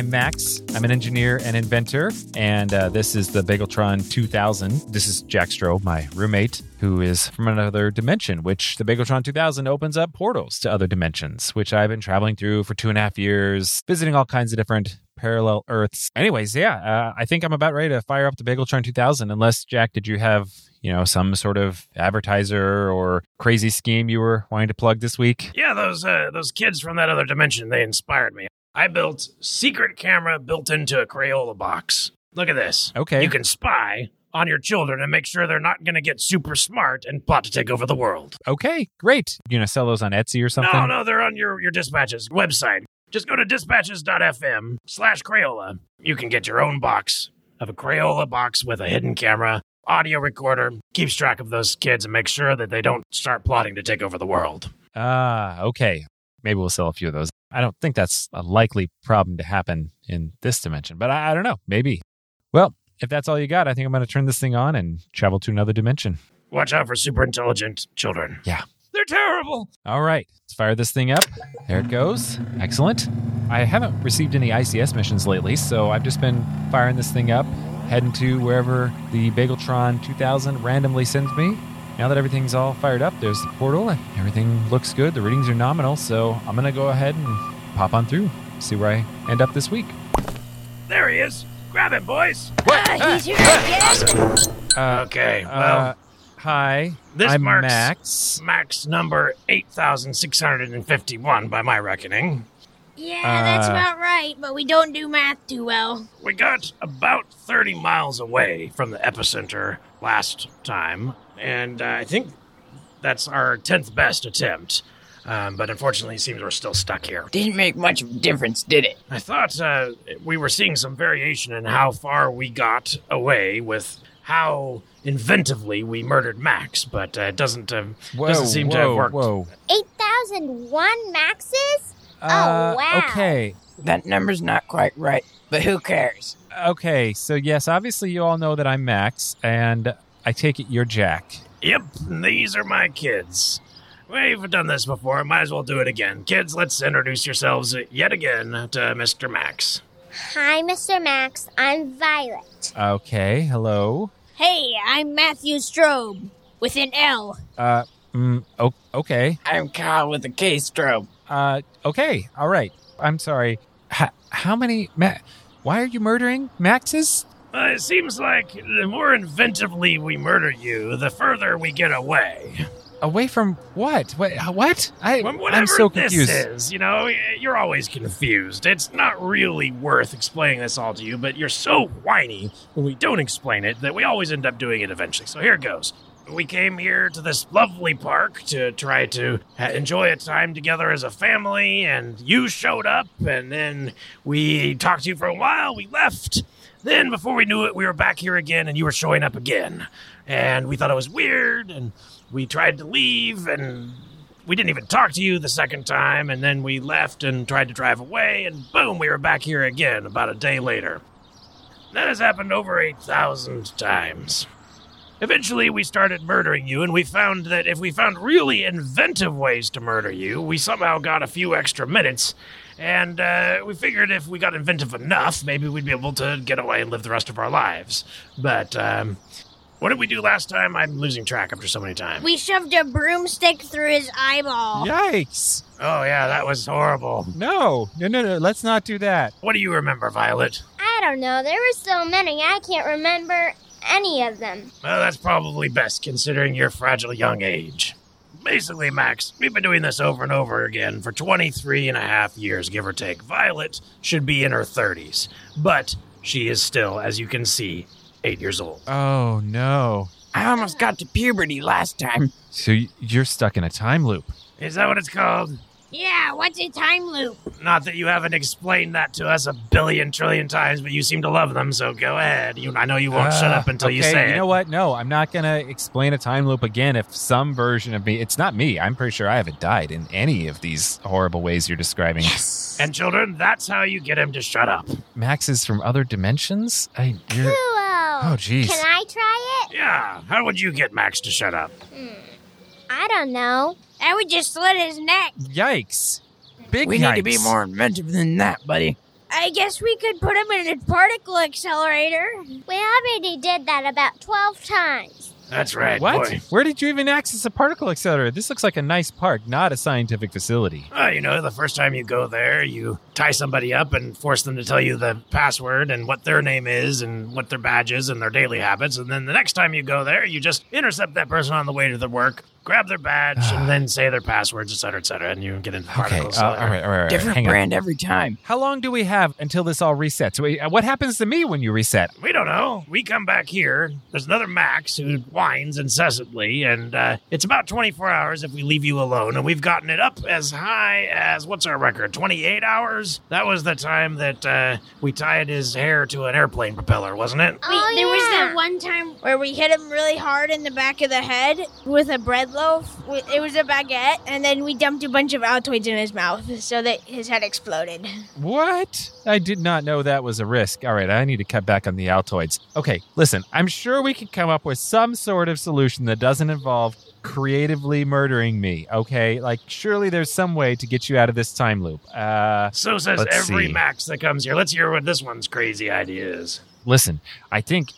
I'm Max. I'm an engineer and inventor, and uh, this is the Bageltron 2000. This is Jack Strobe, my roommate, who is from another dimension, which the Bageltron 2000 opens up portals to other dimensions, which I've been traveling through for two and a half years, visiting all kinds of different parallel Earths. Anyways, yeah, uh, I think I'm about ready to fire up the Bageltron 2000. Unless, Jack, did you have you know some sort of advertiser or crazy scheme you were wanting to plug this week? Yeah, those uh, those kids from that other dimension, they inspired me. I built secret camera built into a Crayola box. Look at this. Okay. You can spy on your children and make sure they're not going to get super smart and plot to take over the world. Okay, great. You gonna sell those on Etsy or something? No, no, they're on your, your dispatches website. Just go to dispatches.fm slash Crayola. You can get your own box of a Crayola box with a hidden camera, audio recorder, keeps track of those kids and makes sure that they don't start plotting to take over the world. Ah, okay. Maybe we'll sell a few of those. I don't think that's a likely problem to happen in this dimension, but I, I don't know. Maybe. Well, if that's all you got, I think I'm going to turn this thing on and travel to another dimension. Watch out for super intelligent children. Yeah. They're terrible. All right, let's fire this thing up. There it goes. Excellent. I haven't received any ICS missions lately, so I've just been firing this thing up, heading to wherever the Bageltron 2000 randomly sends me. Now that everything's all fired up, there's the portal. Everything looks good. The readings are nominal, so I'm going to go ahead and pop on through, see where I end up this week. There he is. Grab him, boys. Ah, he's here again. Uh, Okay, well, uh, hi. this I'm marks Max. max number 8,651 by my reckoning. Yeah, that's Uh, about right, but we don't do math too well. We got about 30 miles away from the epicenter last time, and uh, I think that's our 10th best attempt. Um, but unfortunately, it seems we're still stuck here. Didn't make much of a difference, did it? I thought uh, we were seeing some variation in how far we got away with how inventively we murdered Max, but uh, it doesn't uh, doesn't seem to have whoa, worked. Whoa. 8,001 maxes? Uh, Oh, wow. Okay. That number's not quite right, but who cares? Okay. So, yes, obviously, you all know that I'm Max, and I take it you're Jack. Yep, these are my kids. We've done this before, might as well do it again. Kids, let's introduce yourselves yet again to Mr. Max. Hi, Mr. Max. I'm Violet. Okay. Hello. Hey, I'm Matthew Strobe with an L. Uh, mm, o- okay. I'm Kyle with a K strobe. Uh, okay. All right. I'm sorry. H- how many Ma- Why are you murdering Maxes? Uh, it seems like the more inventively we murder you, the further we get away. Away from what? What? What? I, Whatever I'm so this confused. is, you know, you're always confused. It's not really worth explaining this all to you, but you're so whiny when we don't explain it that we always end up doing it eventually. So here it goes. We came here to this lovely park to try to enjoy a time together as a family, and you showed up, and then we talked to you for a while. We left. Then, before we knew it, we were back here again, and you were showing up again. And we thought it was weird, and we tried to leave, and we didn't even talk to you the second time, and then we left and tried to drive away, and boom, we were back here again about a day later. That has happened over 8,000 times. Eventually, we started murdering you, and we found that if we found really inventive ways to murder you, we somehow got a few extra minutes. And uh, we figured if we got inventive enough, maybe we'd be able to get away and live the rest of our lives. But um, what did we do last time? I'm losing track after so many times. We shoved a broomstick through his eyeball. Yikes! Oh, yeah, that was horrible. No, no, no, no. Let's not do that. What do you remember, Violet? I don't know. There were so many, I can't remember any of them. Well, that's probably best considering your fragile young age. Basically, Max, we've been doing this over and over again for 23 and a half years, give or take. Violet should be in her 30s, but she is still, as you can see, eight years old. Oh no. I almost got to puberty last time. So you're stuck in a time loop. Is that what it's called? Yeah, what's a time loop? Not that you haven't explained that to us a billion trillion times, but you seem to love them, so go ahead. You, I know you won't shut Uh, up until you okay, say You it. know what? No, I'm not gonna explain a time loop again. If some version of me, it's not me. I'm pretty sure I haven't died in any of these horrible ways you're describing. And children, that's how you get him to shut up. Max is from other dimensions. I. You're, Cool. Oh, jeez. Can I try it? Yeah, how would you get Max to shut up? I don't know. I would just slit his neck. yikes! Big We need to be more inventive than that, buddy. I guess we could put him in a particle accelerator. We already did that about 12 times. That's right, What? boy. Where did you even access a particle accelerator? This looks like a nice park, not a scientific facility. Oh, you know, the first time you go there, you tie somebody up and force them to tell you the password and what their name is and what their badge is and their daily habits. And then the next time you go there, you just intercept that person on the way to their work, grab their badge, and then say their passwords, et cetera, et cetera, and you get into Okay, particles. uh, all right, all right, all right. Different Hang on. brand every time. How long do we have until this all resets? Wait, uh, what happens to me when you reset? We don't know. We come back here. There's another Max who whines incessantly, and uh, it's about 24 hours if we leave you alone. And we've gotten it up as high as what's our record? 28 hours. That was the time that uh, we tied his hair to an airplane propeller, wasn't it? Oh, there was yeah. that one time where we hit him really hard in the back of the head with a bread loaf. Wi- It was a baguette, and then we dumped a bunch of Altoids in his mouth so that his head exploded. What? I did not know that was a risk. All right, I need to cut back on the Altoids. Okay, listen, I'm sure we can come up with some sort of solution that doesn't involve creatively murdering me, okay? Like, surely there's some way to get you out of this time loop. Uh, So says every see. Max that comes here. Let's hear what this one's crazy idea is. listen, I think.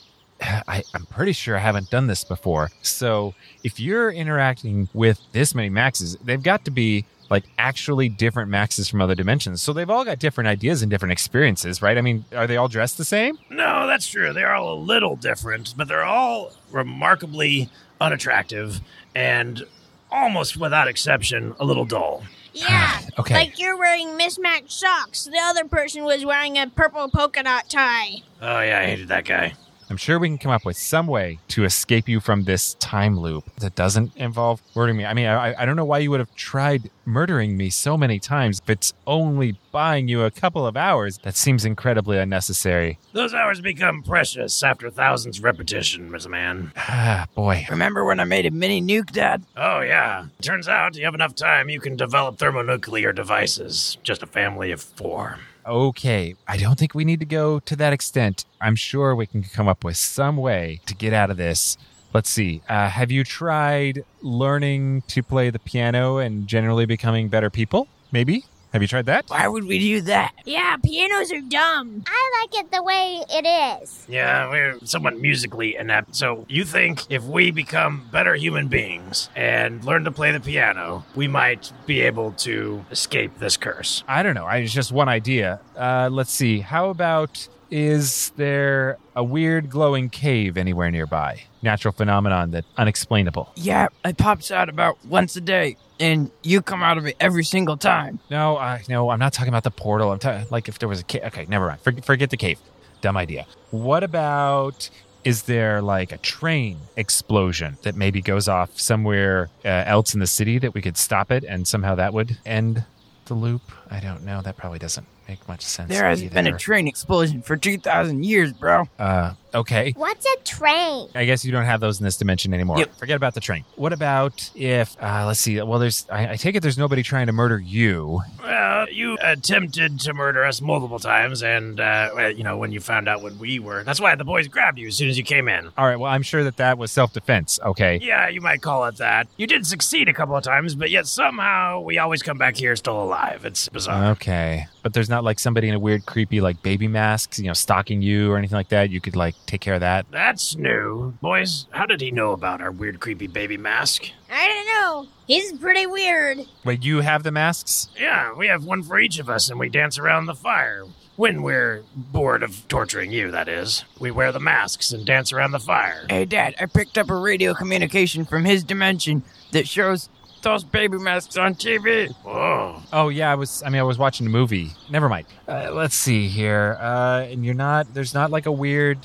I, I'm pretty sure I haven't done this before. So if you're interacting with this many maxes, they've got to be like actually different maxes from other dimensions. So they've all got different ideas and different experiences, right? I mean, are they all dressed the same? No, that's true. They're all a little different, but they're all remarkably unattractive and almost without exception a little dull. Yeah, Okay. like you're wearing mismatched socks. The other person was wearing a purple polka dot tie. Oh, yeah, I hated that guy. I'm sure we can come up with some way to escape you from this time loop that doesn't involve murdering me. I mean, I, I don't know why you would have tried murdering me so many times if it's only buying you a couple of hours. That seems incredibly unnecessary. Those hours become precious after thousands of repetition, Mr. Man. Ah, boy. Remember when I made a mini nuke, Dad? Oh, yeah. Turns out you have enough time, you can develop thermonuclear devices. Just a family of four. Okay, I don't think we need to go to that extent. I'm sure we can come up with some way to get out of this. Let's see. Uh, have you tried learning to play the piano and generally becoming better people? Maybe? Have you tried that? Why would we do that? Yeah, pianos are dumb. I like it the way it is. Yeah, we're somewhat musically inept. So you think if we become better human beings and learn to play the piano, we might be able to escape this curse? I don't know. I, it's just one idea. Uh, let's see. How about is there a weird glowing cave anywhere nearby? Natural phenomenon that unexplainable. Yeah, it pops out about once a day, and you come out of it every single time. No, I no. I'm not talking about the portal. I'm talking like if there was a cave. Okay, never mind. For, forget the cave. Dumb idea. What about? Is there like a train explosion that maybe goes off somewhere uh, else in the city that we could stop it and somehow that would end the loop? I don't know. That probably doesn't make much sense. There hasn't been a train explosion for 2,000 years, bro. Uh, okay. What's a train? I guess you don't have those in this dimension anymore. Yep. Forget about the train. What about if, uh, let's see, well, there's, I, I take it there's nobody trying to murder you. Well, you attempted to murder us multiple times, and, uh, you know, when you found out what we were, that's why the boys grabbed you as soon as you came in. All right, well, I'm sure that that was self defense. Okay. Yeah, you might call it that. You did succeed a couple of times, but yet somehow we always come back here still alive. It's bizarre. Okay. But there's not like somebody in a weird, creepy, like baby masks, you know, stalking you or anything like that. You could like take care of that. That's new. Boys, how did he know about our weird, creepy baby mask? I don't know. He's pretty weird. Wait, you have the masks? Yeah, we have one for each of us, and we dance around the fire. When we're bored of torturing you, that is. We wear the masks and dance around the fire. Hey, Dad, I picked up a radio communication from his dimension that shows those baby masks on TV. Whoa. Oh yeah, I was. I mean, I was watching a movie. Never mind. Uh, let's see here. Uh, and you're not. There's not like a weird.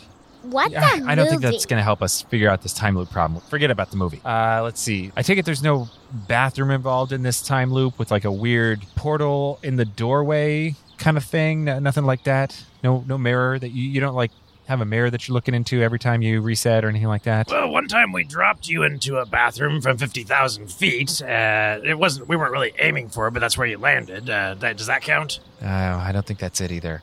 What's a I don't think that's going to help us figure out this time loop problem. Forget about the movie. Uh, let's see. I take it there's no bathroom involved in this time loop with like a weird portal in the doorway kind of thing. No, nothing like that. No, no mirror that you, you don't like have a mirror that you're looking into every time you reset or anything like that. Well, one time we dropped you into a bathroom from 50,000 feet. Uh, it wasn't, we weren't really aiming for it, but that's where you landed. Uh, that, does that count? Oh, I don't think that's it either.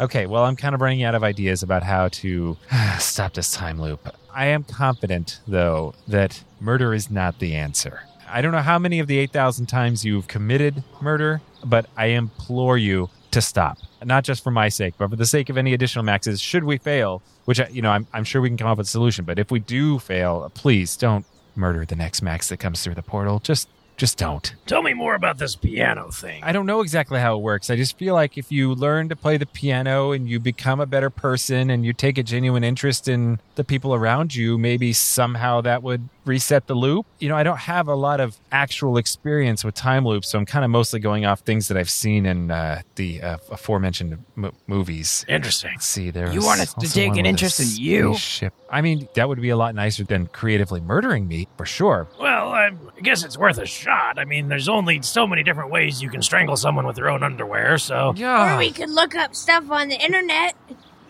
Okay, well, I'm kind of running out of ideas about how to stop this time loop. I am confident, though, that murder is not the answer. I don't know how many of the 8,000 times you've committed murder, but I implore you to stop. Not just for my sake, but for the sake of any additional maxes. Should we fail, which you know, I'm, I'm sure we can come up with a solution. But if we do fail, please don't murder the next max that comes through the portal. Just, just don't. Tell me more about this piano thing. I don't know exactly how it works. I just feel like if you learn to play the piano and you become a better person and you take a genuine interest in the people around you, maybe somehow that would reset the loop. You know, I don't have a lot of actual experience with time loops, so I'm kind of mostly going off things that I've seen in uh, the uh, aforementioned m- movies. Interesting. Let's see, there You was want us to take an interest in you? spaceship. I mean, that would be a lot nicer than creatively murdering me, for sure. Well, I guess it's worth a shot. I mean, there's only so many different ways you can strangle someone with their own underwear, so Yeah. Or we could look up stuff on the internet.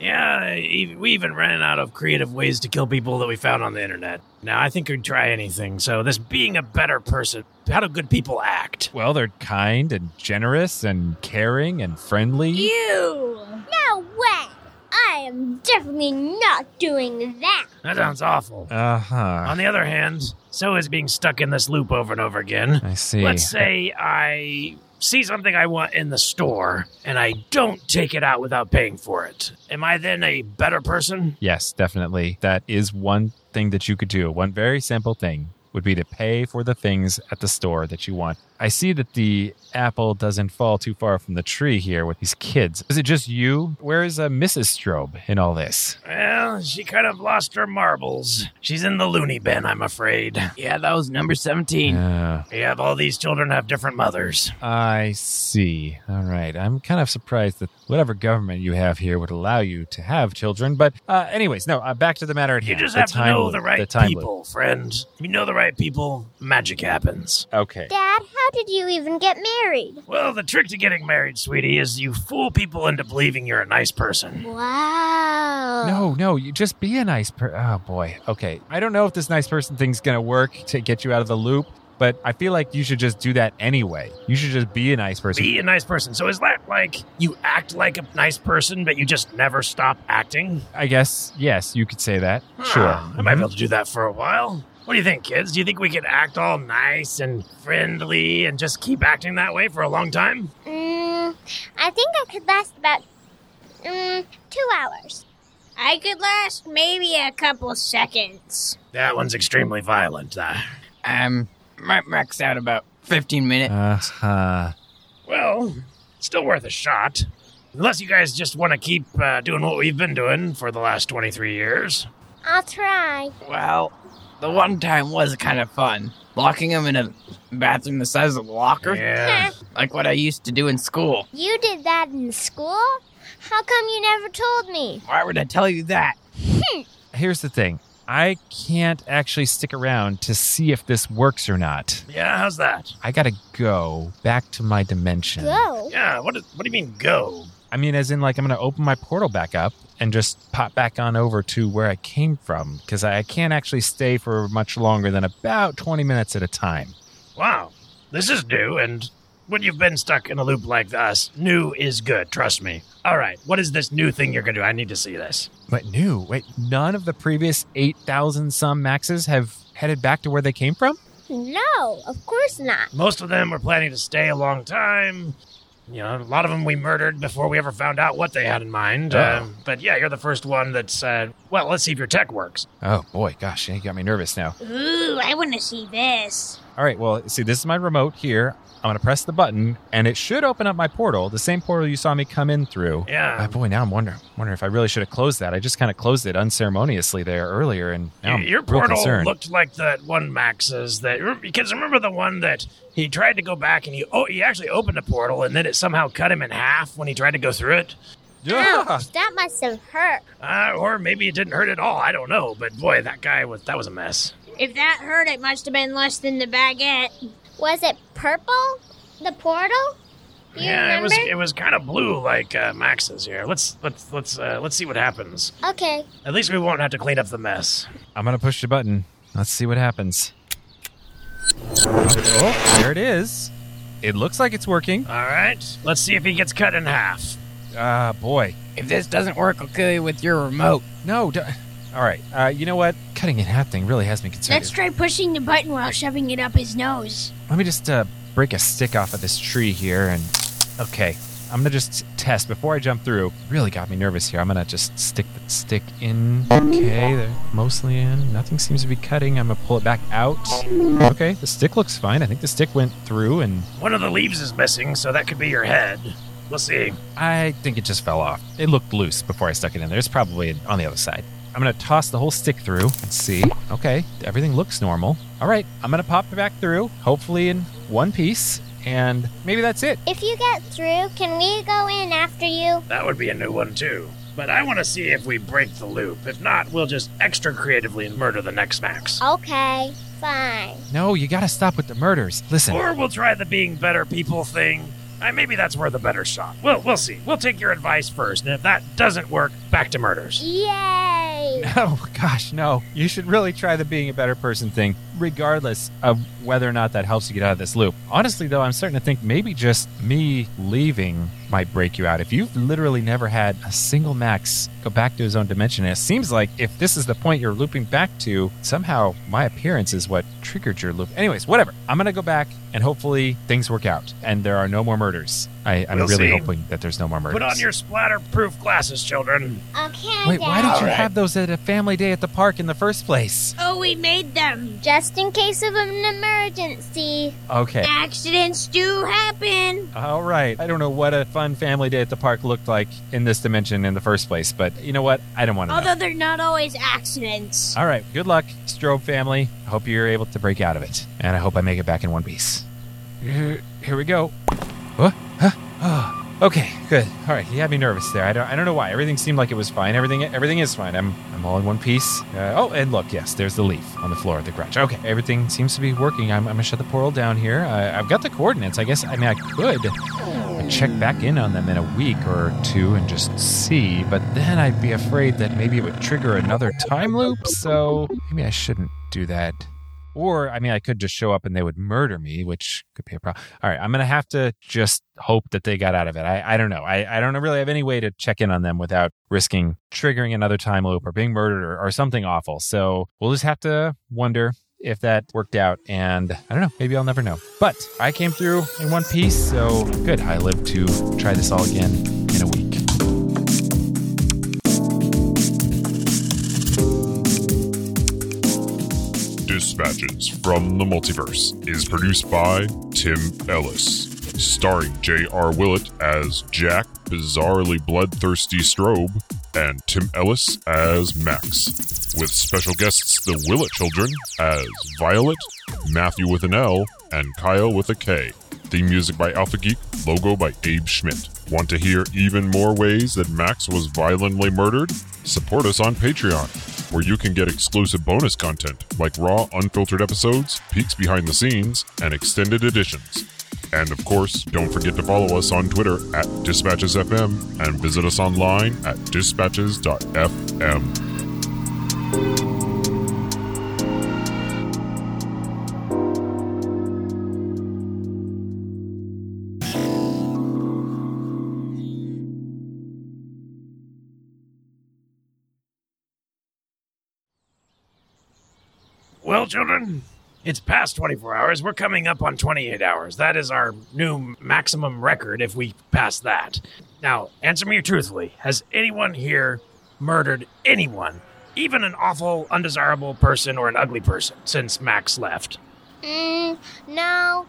Yeah, we even ran out of creative ways to kill people that we found on the internet. Now, I think we'd try anything. So, this being a better person, how do good people act? Well, they're kind and generous and caring and friendly. You! No way! I am definitely not doing that. That sounds awful. Uh huh. On the other hand, so is being stuck in this loop over and over again. I see. Let's say I see something I want in the store and I don't take it out without paying for it. Am I then a better person? Yes, definitely. That is one thing that you could do. One very simple thing would be to pay for the things at the store that you want. I see that the apple doesn't fall too far from the tree here with these kids. Is it just you? Where is uh, Mrs. Strobe in all this? Well, she kind of lost her marbles. She's in the loony bin, I'm afraid. Yeah, that was number 17. Uh, Yep, all these children have different mothers. I see. All right. I'm kind of surprised that whatever government you have here would allow you to have children. But, uh, anyways, no, uh, back to the matter at hand. You just The have to know loop, the right loop. people, friend. You know the right people, magic happens. Okay. Dad, how did you even get married? Well, the trick to getting married, sweetie, is you fool people into believing you're a nice person. Wow. No, no, you just be a nice person. Oh boy. Okay. I don't know if this nice person thing's going to work to get you out of the loop, but I feel like you should just do that anyway. You should just be a nice person. Be a nice person. So is that like you act like a nice person, but you just never stop acting? I guess, yes, you could say that. Sure. Huh, I might be mm-hmm. able to do that for a while. What do you think, kids? Do you think we could act all nice and friendly and just keep acting that way for a long time? Mm, I think I could last about mm, two hours. I could last maybe a couple seconds. That one's extremely violent. Uh, Um, might max out about 15 minutes. Uh huh. well, still worth a shot. Unless you guys just want to keep uh, doing what we've been doing for the last 23 years. I'll try. Well, the one time was kind of fun. Locking him in a bathroom the size of a locker. Yeah. Like what I used to do in school. You did that in school? How come you never told me? Why would I tell you that? Hmm. Here's the thing I can't actually stick around to see if this works or not. Yeah, how's that? I got to go back to my dimension. Go. Yeah, what, is, what do you mean go? I mean, as in, like, I'm going to open my portal back up and just pop back on over to where I came from because I I can't actually stay for much longer than about 20 minutes at a time. Wow, this is new, and when you've been stuck in a loop like us, new is good, trust me. All right, what is this new thing you're going to do? I need to see this. But new, wait, none of the previous 8,000 some maxes have headed back to where they came from? No, of course not. Most of them were planning to stay a long time. You know, a lot of them we murdered before we ever found out what they had in mind. Oh. Um, but yeah, you're the first one that's, uh, well, let's see if your tech works. Oh boy, gosh, you got me nervous now. Ooh, I want to see this. All right, well, see, this is my remote here. I'm going to press the button and it should open up my portal, the same portal you saw me come in through. Yeah. Uh, boy, now I'm wondering, wondering if I really should have closed that. I just kind of closed it unceremoniously there earlier, and now I'm your real portal concerned. looked like that one Max's that because remember the one that he tried to go back and he oh he actually opened a portal and then it somehow cut him in half when he tried to go through it. Yeah. Ouch, that must have hurt. Uh, or maybe it didn't hurt at all. I don't know. But boy, that guy was that was a mess. If that hurt, it must have been less than the baguette. Was it purple? The portal? You yeah, it was it was kind of blue like uh, Max's here. Let's let's let's uh, let's see what happens. Okay. At least we won't have to clean up the mess. I'm going to push the button. Let's see what happens. Oh, there it is. It looks like it's working. All right, let's see if he gets cut in half. Ah, boy. If this doesn't work, I'll kill you with your remote. No. d all right. Uh, you know what? Cutting in half thing really has me concerned. Let's try pushing the button while shoving it up his nose. Let me just uh, break a stick off of this tree here and. Okay. I'm gonna just test before I jump through. Really got me nervous here. I'm gonna just stick the stick in. Okay, they're mostly in. Nothing seems to be cutting. I'm gonna pull it back out. Okay, the stick looks fine. I think the stick went through, and One of the leaves is missing, so that could be your head. We'll see. I think it just fell off. It looked loose before I stuck it in there. It's probably on the other side. I'm gonna toss the whole stick through and see. Okay, everything looks normal. All right, I'm gonna pop it back through, hopefully in one piece, and maybe that's it. If you get through, can we go in after you? That would be a new one, too. But I want to see if we break the loop. If not, we'll just extra creatively murder the next Max. Okay, fine. No, you gotta stop with the murders. Listen, Or we'll try the being better people thing. Uh, maybe that's worth a better shot. We'll, we'll see. We'll take your advice first, and if that doesn't work, back to murders. Yay! Oh gosh, no. You should really try the being a better person thing, regardless of whether or not that helps you get out of this loop. Honestly, though, I'm starting to think maybe just me leaving might break you out. If you've literally never had a single Max go back to his own dimension, and it seems like if this is the point you're looping back to, somehow my appearance is what triggered your loop. Anyways, whatever. I'm gonna go back and hopefully things work out and there are no more murders. I, I'm We'll really see. hoping that there's no more murders. Put on your splatter-proof glasses, children. Okay, Wait, why did Dad. you Alright. have those at a family day at the park in the first place? Oh, we made them. Just in case of an emergency. Okay. Accidents do happen. All right. I don't know what a fun family day at the park looked like in this dimension in the first place, but you know what? I don't want to know. Although they're not always accidents. All right. Good luck, Strobe family. I hope you're able to break out of it, and I hope I make it back in one piece. Here, here we go. Huh? Huh? Okay, good. All right, he had me nervous there. I don't, I don't know why. Everything seemed like it was fine. Everything, everything is fine. I'm, I'm all in one piece. Uh, oh, and look, yes, there's the leaf on the floor of the garage. Okay, everything seems to be working. I'm, I'm gonna shut the portal down here. Uh, I've got the coordinates. I guess. I mean, I could check back in on them in a week or two and just see, but then I'd be afraid that maybe it would trigger another time loop. So maybe I shouldn't do that. Or, I mean, I could just show up and they would murder me, which could be a problem. All right, I'm going to have to just hope that they got out of it. I, I don't know. I, I don't really have any way to check in on them without risking triggering another time loop or being murdered or, or something awful. So we'll just have to wonder if that worked out. And I don't know, maybe I'll never know. But I came through in one piece, so good. I live to try this all again from the Multiverse is produced by Tim Ellis, starring J.R. Willett as Jack, bizarrely bloodthirsty Strobe, and Tim Ellis as Max, with special guests the Willett children as Violet, Matthew with an L, and Kyle with a K. Theme music by Alpha Geek, logo by Abe Schmidt. Want to hear even more ways that Max was violently murdered? Support us on Patreon, where you can get exclusive bonus content like raw, unfiltered episodes, peeks behind the scenes, and extended editions. And of course, don't forget to follow us on Twitter at DispatchesFM and visit us online at dispatches.fm. children, it's past 24 hours. We're coming up on 28 hours. That is our new maximum record if we pass that. Now, answer me truthfully. Has anyone here murdered anyone, even an awful, undesirable person or an ugly person, since Max left? Mm, no.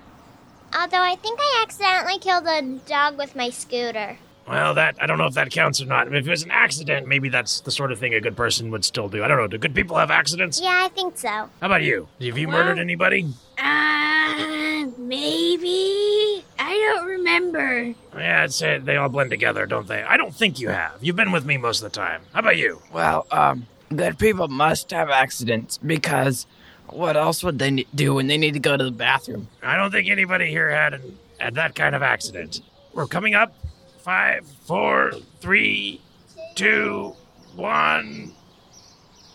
Although I think I accidentally killed a dog with my scooter. Well, that I don't know if that counts or not. If it was an accident, maybe that's the sort of thing a good person would still do. I don't know. Do good people have accidents? Yeah, I think so. How about you? Have you murdered anybody? Uh, maybe. I don't remember. Yeah, I'd say they all blend together, don't they? I don't think you have. You've been with me most of the time. How about you? Well, um, good people must have accidents because what else would they do when they need to go to the bathroom? I don't think anybody here had an, had that kind of accident. We're coming up. Five, four, three, two, one.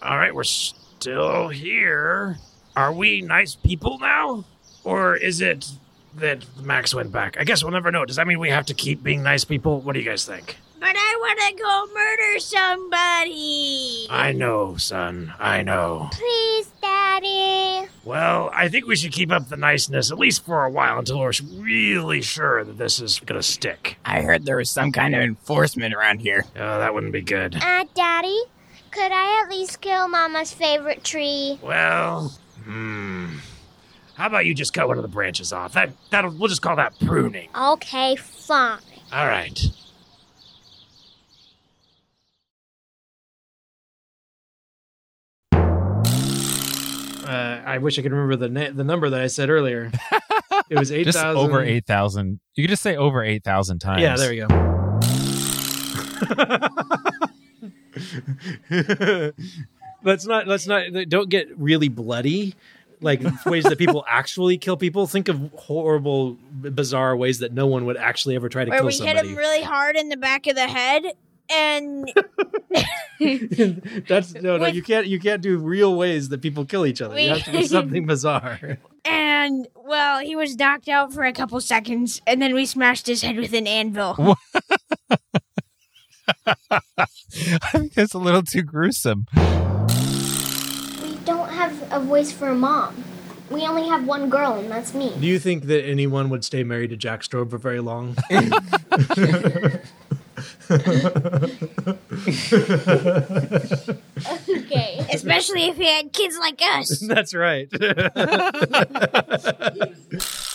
All right, we're still here. Are we nice people now, or is it that Max went back? I guess we'll never know. Does that mean we have to keep being nice people? What do you guys think? But I want to go murder somebody. I know, son. I know. Please, Daddy. Well, I think we should keep up the niceness at least for a while until we're really sure that this is gonna stick. I heard there was some kind of enforcement around here. Oh, that wouldn't be good. Uh, Daddy, could I at least kill Mama's favorite tree? Well, hmm. How about you just cut one of the branches off? That that'll we'll just call that pruning. Okay, fine. All right. Uh, I wish I could remember the na- the number that I said earlier. It was eight Just thousand over 8,000. You could just say over 8,000 times. Yeah, there we go. let's not let's not don't get really bloody like ways that people actually kill people think of horrible bizarre ways that no one would actually ever try to Where kill we somebody we hit him really hard in the back of the head, and that's no no With- you can't you can't do real ways that people kill each other you have to do something bizarre and well, he was knocked out for a couple seconds, and then we smashed his head with an anvil. I think that's a little too gruesome. We don't have a voice for a mom. We only have one girl, and that's me. do you think that anyone would stay married to Jack Strobe for very long Okay. Especially if he had kids like us. that's right